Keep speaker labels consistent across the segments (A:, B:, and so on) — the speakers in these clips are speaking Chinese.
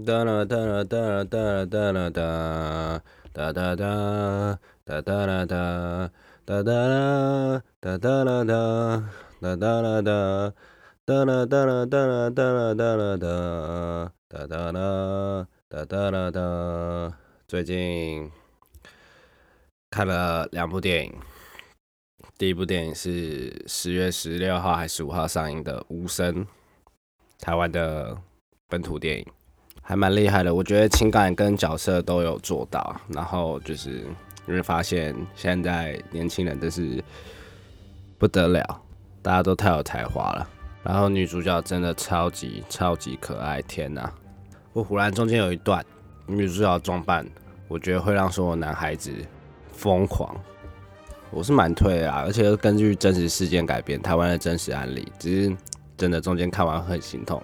A: 哒啦哒啦哒啦哒啦哒啦哒，哒哒哒哒哒啦哒，哒哒啦哒哒啦哒，哒哒啦哒，哒啦哒啦哒啦哒啦哒啦哒，哒哒啦哒哒啦哒。最近看了两部电影，第一部电影是十月十六号还是十五号上映的《无声》，台湾的本土电影。还蛮厉害的，我觉得情感跟角色都有做到，然后就是你会发现现在年轻人真是不得了，大家都太有才华了，然后女主角真的超级超级可爱，天哪！我忽然中间有一段女主角装扮，我觉得会让所有男孩子疯狂，我是蛮推啊，而且根据真实事件改编，台湾的真实案例，只是真的中间看完很心痛。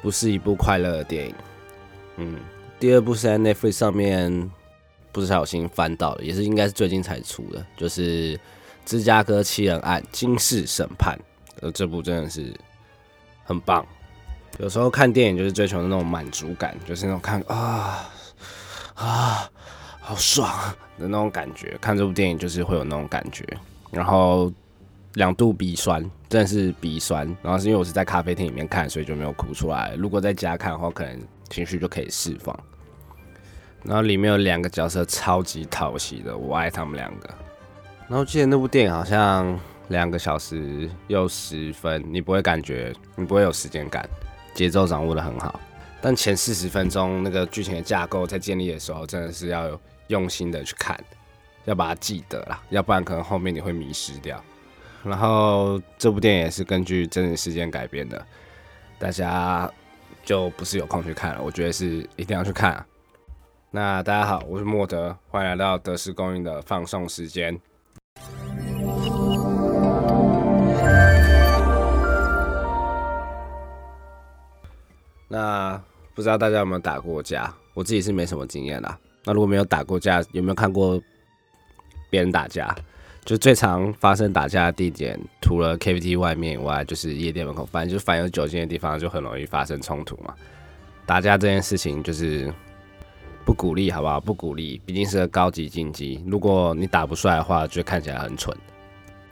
A: 不是一部快乐的电影，嗯，第二部是在 Netflix 上面不小心翻到的，也是应该是最近才出的，就是《芝加哥七人案：惊世审判》，呃，这部真的是很棒。有时候看电影就是追求那种满足感，就是那种看啊啊好爽的那种感觉，看这部电影就是会有那种感觉，然后。两度鼻酸，真的是鼻酸。然后是因为我是在咖啡厅里面看，所以就没有哭出来。如果在家看的话，可能情绪就可以释放。然后里面有两个角色超级讨喜的，我爱他们两个。然后记得那部电影好像两个小时又十分，你不会感觉，你不会有时间感，节奏掌握的很好。但前四十分钟那个剧情的架构在建立的时候，真的是要用心的去看，要把它记得啦，要不然可能后面你会迷失掉。然后这部电影也是根据真实事件改编的，大家就不是有空去看了，我觉得是一定要去看。那大家好，我是莫德，欢迎来到德式公寓的放送时间。那不知道大家有没有打过架？我自己是没什么经验啦。那如果没有打过架，有没有看过别人打架？就最常发生打架的地点，除了 KTV 外面以外，就是夜店门口。反正就凡有酒精的地方，就很容易发生冲突嘛。打架这件事情就是不鼓励，好不好？不鼓励，毕竟是个高级竞技。如果你打不出来的话，就看起来很蠢。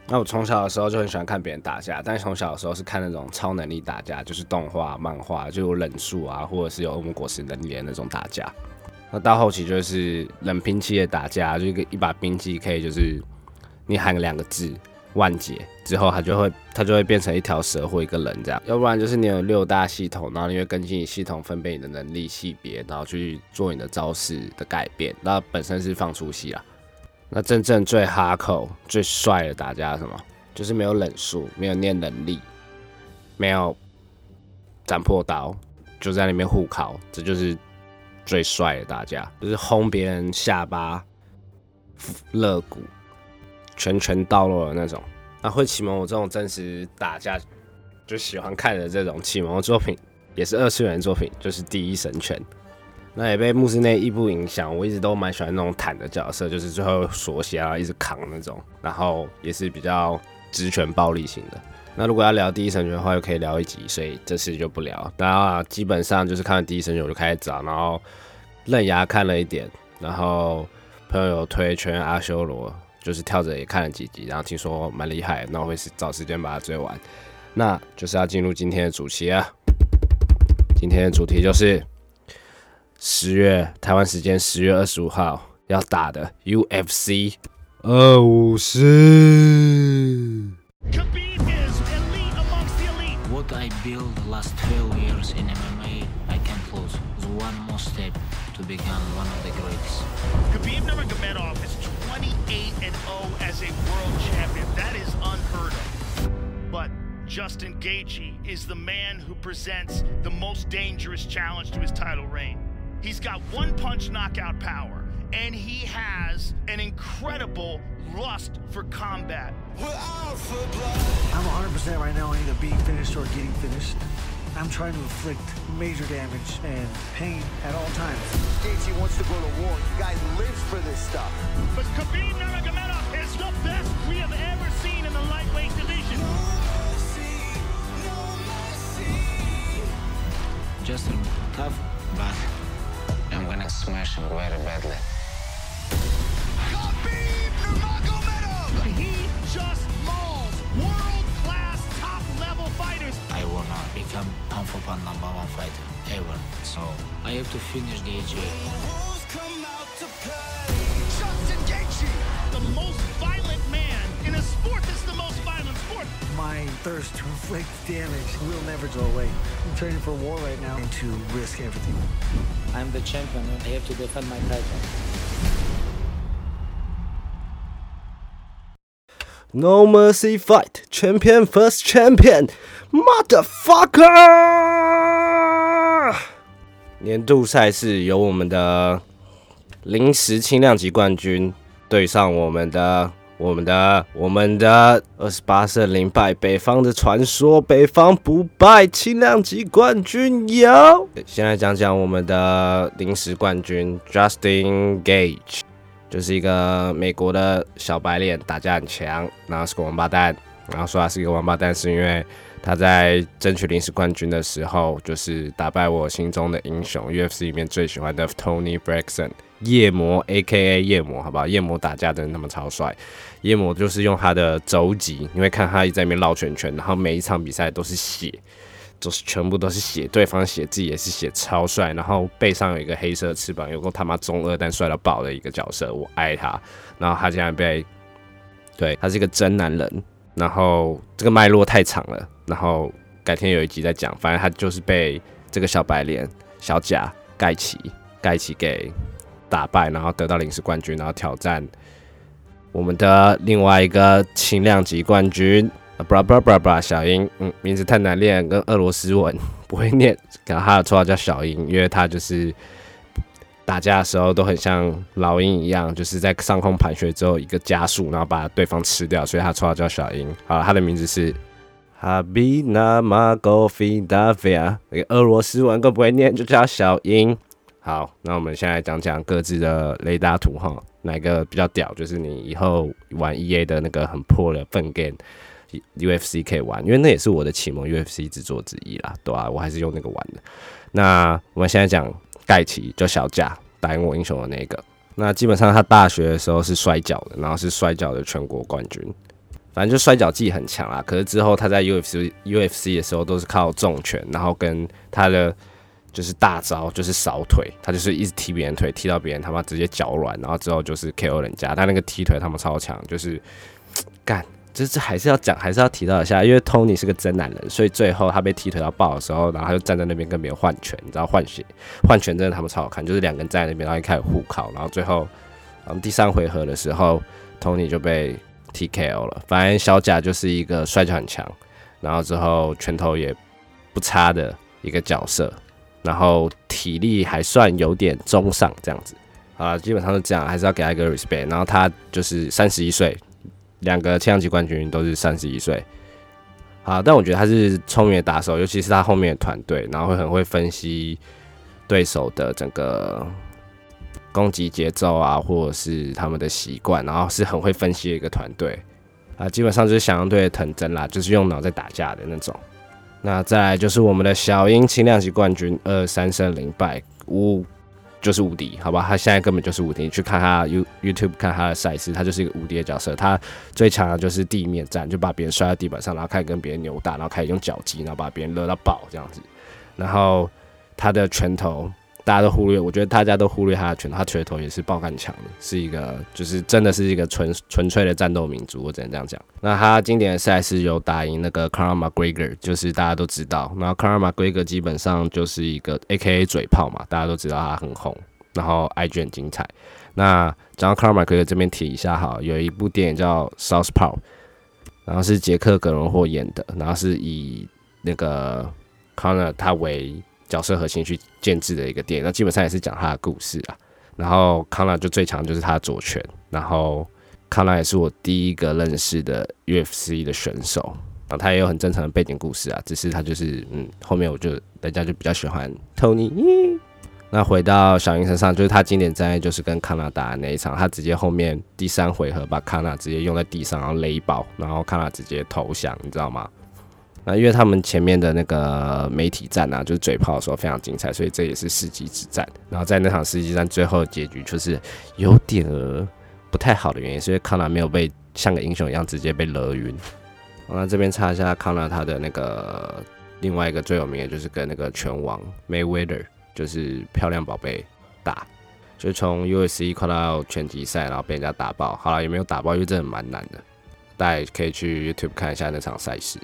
A: 那我从小的时候就很喜欢看别人打架，但是从小的时候是看那种超能力打架，就是动画、漫画，就有忍术啊，或者是有恶魔果实能力的那种打架。那到后期就是冷兵器的打架，就一个一把兵器可以就是。你喊两个字“万劫”之后，它就会它就会变成一条蛇或一个人这样。要不然就是你有六大系统，然后你会根据你系统分配你的能力系别，然后去做你的招式的改变。那本身是放出戏啦。那真正最哈口、最帅的打架什么？就是没有忍术，没有念能力，没有斩破刀，就在那边互考，这就是最帅的打架，就是轰别人下巴、肋骨。拳拳到肉的那种，那会启蒙我这种真实打架就喜欢看的这种启蒙作品，也是二次元作品，就是《第一神拳》。那也被木之内一部影响，我一直都蛮喜欢那种坦的角色，就是最后锁血啊，一直扛那种，然后也是比较直拳暴力型的。那如果要聊《第一神拳》的话，又可以聊一集，所以这次就不聊。大家基本上就是看了《第一神拳》我就开始找，然后刃牙看了一点，然后朋友有推《全阿修罗》。就是跳着也看了几集，然后听说蛮厉害，那我会是找时间把它追完。那就是要进入今天的主题啊！今天的主题就是十月台湾时间十月二十五号要打的 UFC 二五四。
B: Justin Gaethje is the man who presents the most dangerous challenge to his title reign. He's got one punch knockout power, and he has an incredible lust for combat.
C: I'm 100% right now on either being finished or getting finished. I'm trying to inflict major damage and pain at all times.
D: Gaethje wants to go to war. You guys lives for this stuff.
B: But Khabib Nurmagomedov is the best we have ever seen in the lightweight division.
E: Justin, tough but I'm gonna smash him very badly. Have to finish the AJ.
B: Justin Gaethje, the most violent man in a sport that's the most violent sport.
C: My thirst to inflict damage will never go away. I'm training for war right now and to risk everything.
E: I'm the champion and I have to defend my title.
A: No Mercy Fight Champion First Champion Motherfucker！年度赛事由我们的临时轻量级冠军对上我们的、我们的、我们的二十八胜零败，北方的传说，北方不败轻量级冠军有。先来讲讲我们的临时冠军 Justin Gage。就是一个美国的小白脸，打架很强，然后是个王八蛋。然后说他是一个王八蛋，是因为他在争取临时冠军的时候，就是打败我心中的英雄，UFC 里面最喜欢的 Tony Braxton 夜魔 （A.K.A. 夜魔），好不好？夜魔打架真的那么超帅。夜魔就是用他的肘击，你会看他一在那边绕圈圈，然后每一场比赛都是血。就是全部都是血，对方血，自己也是血，超帅。然后背上有一个黑色翅膀，有个他妈中二但帅到爆的一个角色，我爱他。然后他竟然被，对他是一个真男人。然后这个脉络太长了，然后改天有一集再讲。反正他就是被这个小白脸小贾盖奇盖奇给打败，然后得到临时冠军，然后挑战我们的另外一个轻量级冠军。bra bra bra bra 小英，嗯，名字太难念，跟俄罗斯文不会念，然后他的绰号叫小英，因为他就是打架的时候都很像老鹰一样，就是在上空盘旋之后一个加速，然后把对方吃掉，所以他绰号叫小鹰。好，他的名字是哈比纳马戈菲达菲亚，那个俄罗斯文更不会念，就叫小鹰。好，那我们现在讲讲各自的雷达图哈，哪个比较屌？就是你以后玩 EA 的那个很破的粪 game。UFC 可以玩，因为那也是我的启蒙 UFC 制作之一啦，对吧？我还是用那个玩的。那我们现在讲盖奇，就小贾打赢我英雄的那个。那基本上他大学的时候是摔跤的，然后是摔跤的全国冠军，反正就摔跤技很强啊。可是之后他在 UFC UFC 的时候都是靠重拳，然后跟他的就是大招就是扫腿，他就是一直踢别人腿，踢到别人他妈直接脚软，然后之后就是 KO 人家。他那个踢腿他们超强，就是干。这这还是要讲，还是要提到一下，因为 Tony 是个真男人，所以最后他被踢腿到爆的时候，然后他就站在那边跟别人换拳，你知道换血换拳真的他们超好看，就是两个人站在那边，然后一开始互靠，然后最后，嗯，第三回合的时候，Tony 就被 TKO 了。反正小贾就是一个摔跤很强，然后之后拳头也不差的一个角色，然后体力还算有点中上这样子啊，基本上是这样，还是要给他一个 respect。然后他就是三十一岁。两个轻量级冠军都是三十一岁，好，但我觉得他是聪明的打手，尤其是他后面的团队，然后会很会分析对手的整个攻击节奏啊，或者是他们的习惯，然后是很会分析的一个团队啊，基本上就是想象队的藤真啦，就是用脑在打架的那种。那再来就是我们的小英轻量级冠军，二三胜零败五。就是无敌，好吧？他现在根本就是无敌。你去看他 You YouTube 看他的赛事，他就是一个无敌的角色。他最强的就是地面战，就把别人摔在地板上，然后开始跟别人扭打，然后开始用脚击，然后把别人勒到爆这样子。然后他的拳头大家都忽略，我觉得大家都忽略他的拳头，他拳头也是爆干强的，是一个就是真的是一个纯纯粹的战斗民族，我只能这样讲。那他经典的赛事有打赢那个 Conor McGregor，就是大家都知道。然后 Conor McGregor 基本上就是一个 AKA 嘴炮嘛，大家都知道他很红，然后 IG 很精彩。那讲到 Conor McGregor 这边提一下哈，有一部电影叫 Southpaw，然后是杰克·葛伦霍演的，然后是以那个 Conor 他为角色核心去建制的一个电影，那基本上也是讲他的故事啊。然后康纳就最强就是他的左拳，然后康纳也是我第一个认识的 UFC 的选手，然后他也有很正常的背景故事啊，只是他就是嗯，后面我就人家就比较喜欢 Tony。那回到小英身上，就是他经典战役就是跟康纳打的那一场，他直接后面第三回合把康纳直接用在地上，然后勒爆，然后康纳直接投降，你知道吗？那因为他们前面的那个媒体战啊，就是嘴炮的时候非常精彩，所以这也是世纪之战。然后在那场世纪战最后结局，就是有点儿不太好的原因，是因为康纳没有被像个英雄一样直接被勒晕。那这边查一下康纳他的那个另外一个最有名的就是跟那个拳王 Mayweather，就是漂亮宝贝打，就从 USC 跨到拳击赛，然后被人家打爆。好了，也没有打爆，因为真的蛮难的。大家可以去 YouTube 看一下那场赛事。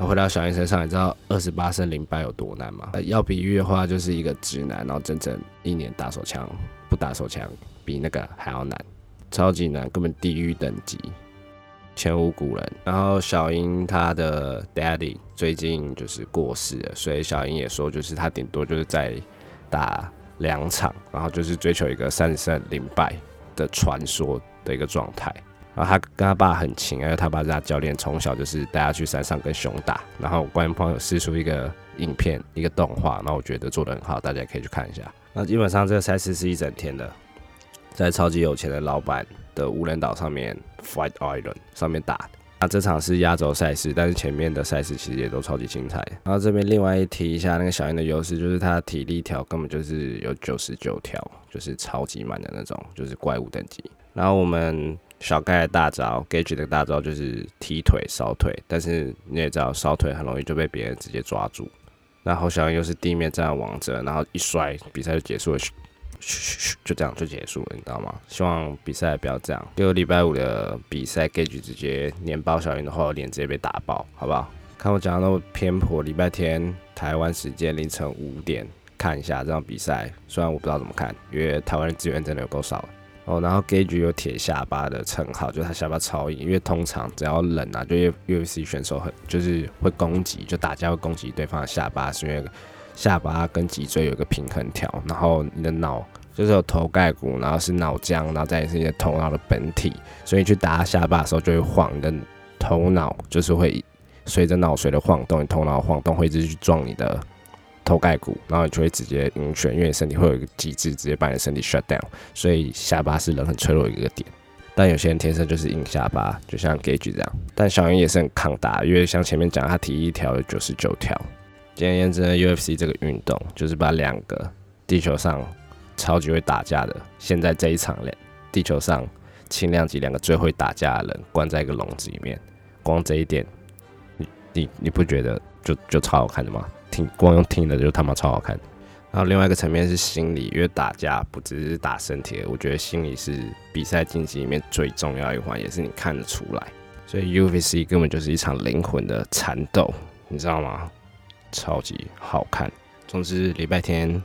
A: 然后回到小英身上，你知道二十八胜零败有多难吗？要比喻的话，就是一个直男，然后整整一年打手枪不打手枪，比那个还要难，超级难，根本地狱等级，前无古人。然后小英她的 Daddy 最近就是过世了，所以小英也说，就是他顶多就是在打两场，然后就是追求一个三胜零败的传说的一个状态。然后他跟他爸很亲，因为他爸是他教练，从小就是带他去山上跟熊打。然后观众朋友试出一个影片，一个动画，那我觉得做的很好，大家可以去看一下。那基本上这个赛事是一整天的，在超级有钱的老板的无人岛上面 （Fight Island） 上面打。那这场是压轴赛事，但是前面的赛事其实也都超级精彩。然后这边另外一提一下，那个小燕的优势就是他体力条根本就是有九十九条，就是超级满的那种，就是怪物等级。然后我们。小盖的大招，Gage 的大招就是踢腿烧腿，但是你也知道烧腿很容易就被别人直接抓住。然后小英又是地面战王者，然后一摔比赛就结束了，嘘嘘嘘，就这样就结束了，你知道吗？希望比赛不要这样。就礼拜五的比赛，Gage 直接碾爆小英的后脸，直接被打爆，好不好？看我讲的那么偏颇，礼拜天台湾时间凌晨五点看一下这场比赛，虽然我不知道怎么看，因为台湾的资源真的有够少。哦，然后 Gage 有铁下巴的称号，就是他下巴超硬，因为通常只要冷啊，就 UFC 选手很就是会攻击，就打架会攻击对方的下巴，是因为下巴跟脊椎有一个平衡条，然后你的脑就是有头盖骨，然后是脑浆，然后再是你的头脑的本体，所以去打下巴的时候就会晃，你的头脑就是会随着脑髓的晃动，你头脑晃动会一直去撞你的。头盖骨，然后你就会直接晕眩，因为你身体会有一个机制，直接把你身体 shut down。所以下巴是人很脆弱的一个点，但有些人天生就是硬下巴，就像 Gage 这样。但小云也是很抗打，因为像前面讲，他提一条有九十九条。简而言之，UFC 这个运动就是把两个地球上超级会打架的，现在这一场嘞，地球上轻量级两个最会打架的人关在一个笼子里面，光这一点，你你你不觉得就就超好看的吗？听光用听的就他妈超好看，然后另外一个层面是心理，因为打架不只是打身体，我觉得心理是比赛竞技里面最重要一环，也是你看得出来。所以 UFC 根本就是一场灵魂的缠斗，你知道吗？超级好看。总之，礼拜天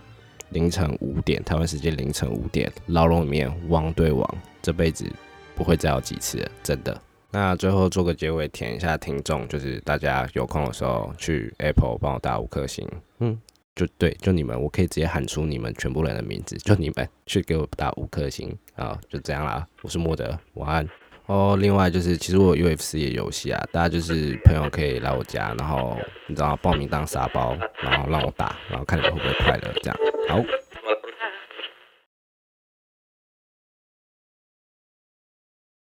A: 凌晨五点，台湾时间凌晨五点，牢笼里面王对王，这辈子不会再有几次了，真的。那最后做个结尾，填一下听众，就是大家有空的时候去 Apple 帮我打五颗星，嗯，就对，就你们，我可以直接喊出你们全部人的名字，就你们去给我打五颗星啊，就这样啦。我是莫德，晚安哦。另外就是，其实我有 UFC 的游戏啊，大家就是朋友可以来我家，然后你知道报名当沙包，然后让我打，然后看你们会不会快乐，这样好。